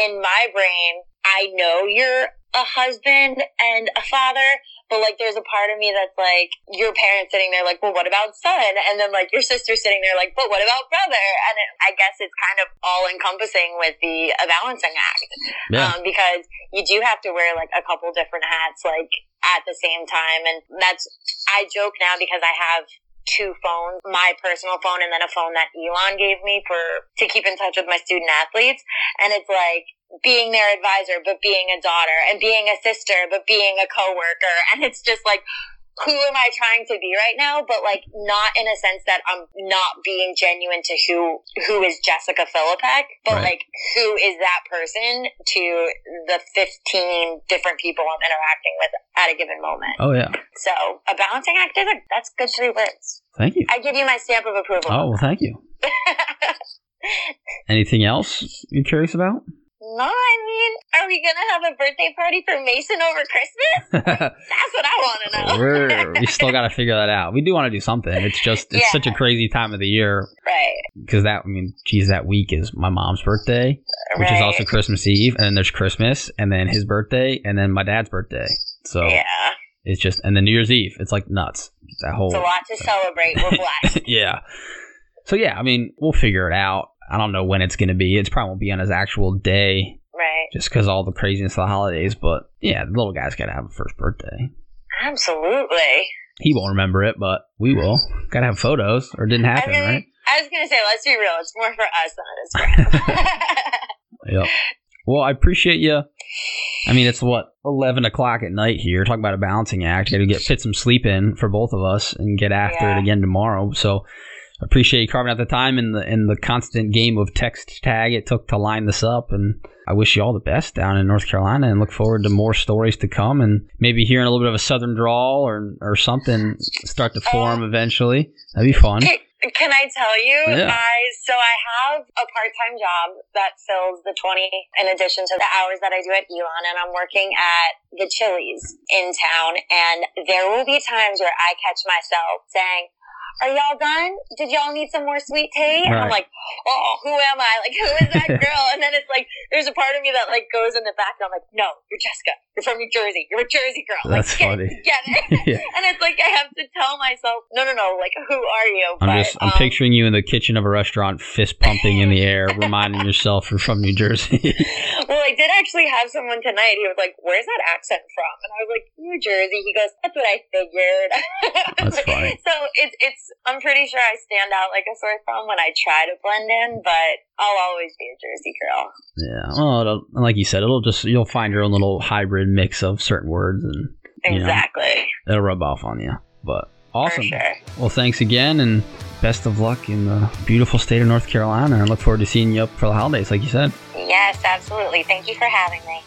in my brain, I know you're a husband and a father, but like there's a part of me that's like your parents sitting there like, well, what about son? And then like your sister sitting there like, but what about brother? And it, I guess it's kind of all encompassing with the a balancing act, yeah. um, because you do have to wear like a couple different hats like at the same time, and that's I joke now because I have two phones, my personal phone and then a phone that Elon gave me for to keep in touch with my student athletes. And it's like being their advisor, but being a daughter, and being a sister, but being a coworker. And it's just like, who am I trying to be right now? But like, not in a sense that I'm not being genuine to who who is Jessica Philippek, but right. like, who is that person to the 15 different people I'm interacting with at a given moment. Oh yeah. So a balancing act is a that's good three words. Thank you. I give you my stamp of approval. Oh well, thank you. Anything else you're curious about? No, I mean, are we gonna have a birthday party for Mason over Christmas? That's what I want to know. We're, we still got to figure that out. We do want to do something. It's just it's yeah. such a crazy time of the year, right? Because that I mean, geez, that week is my mom's birthday, which right. is also Christmas Eve, and then there's Christmas, and then his birthday, and then my dad's birthday. So yeah. It's just, and then New Year's Eve. It's like nuts. That whole. It's a lot to celebrate. We're blessed. yeah. So yeah, I mean, we'll figure it out. I don't know when it's going to be. It's probably won't be on his actual day. Right. Just because all the craziness of the holidays. But yeah, the little guy's got to have a first birthday. Absolutely. He won't remember it, but we will. got to have photos, or it didn't happen, I mean, right? I was going to say, let's be real. It's more for us than it is for him. yep. Well, I appreciate you. I mean, it's what eleven o'clock at night here. Talk about a balancing act. Got to get fit some sleep in for both of us and get after yeah. it again tomorrow. So appreciate you carving out the time and the and the constant game of text tag it took to line this up. And I wish you all the best down in North Carolina and look forward to more stories to come and maybe hearing a little bit of a southern drawl or or something start to form oh. eventually. That'd be fun. Can I tell you? Yeah. I so I have a part-time job that fills the 20 in addition to the hours that I do at Elon and I'm working at the Chili's in town and there will be times where I catch myself saying, are y'all done? Did y'all need some more sweet tea? And right. I'm like, oh, who am I? Like, who is that girl? and then it's like, there's a part of me that like goes in the back and I'm like, no, you're Jessica. You're from New Jersey. You're a Jersey girl. That's like, funny. Get, it. yeah. And it's like, I have to tell myself, no, no, no, like, who are you? I'm but, just, I'm um, picturing you in the kitchen of a restaurant, fist pumping in the air, reminding yourself you're from New Jersey. well, I did actually have someone tonight. He was like, where's that accent from? And I was like, New Jersey. He goes, that's what I figured. That's funny. so it's, it's, I'm pretty sure I stand out like a sore thumb when I try to blend in, but I'll always be a Jersey girl. Yeah, well, like you said, it'll just you'll find your own little hybrid mix of certain words, and exactly know, it'll rub off on you. But awesome. Sure. Well, thanks again, and best of luck in the beautiful state of North Carolina. And I look forward to seeing you up for the holidays, like you said. Yes, absolutely. Thank you for having me.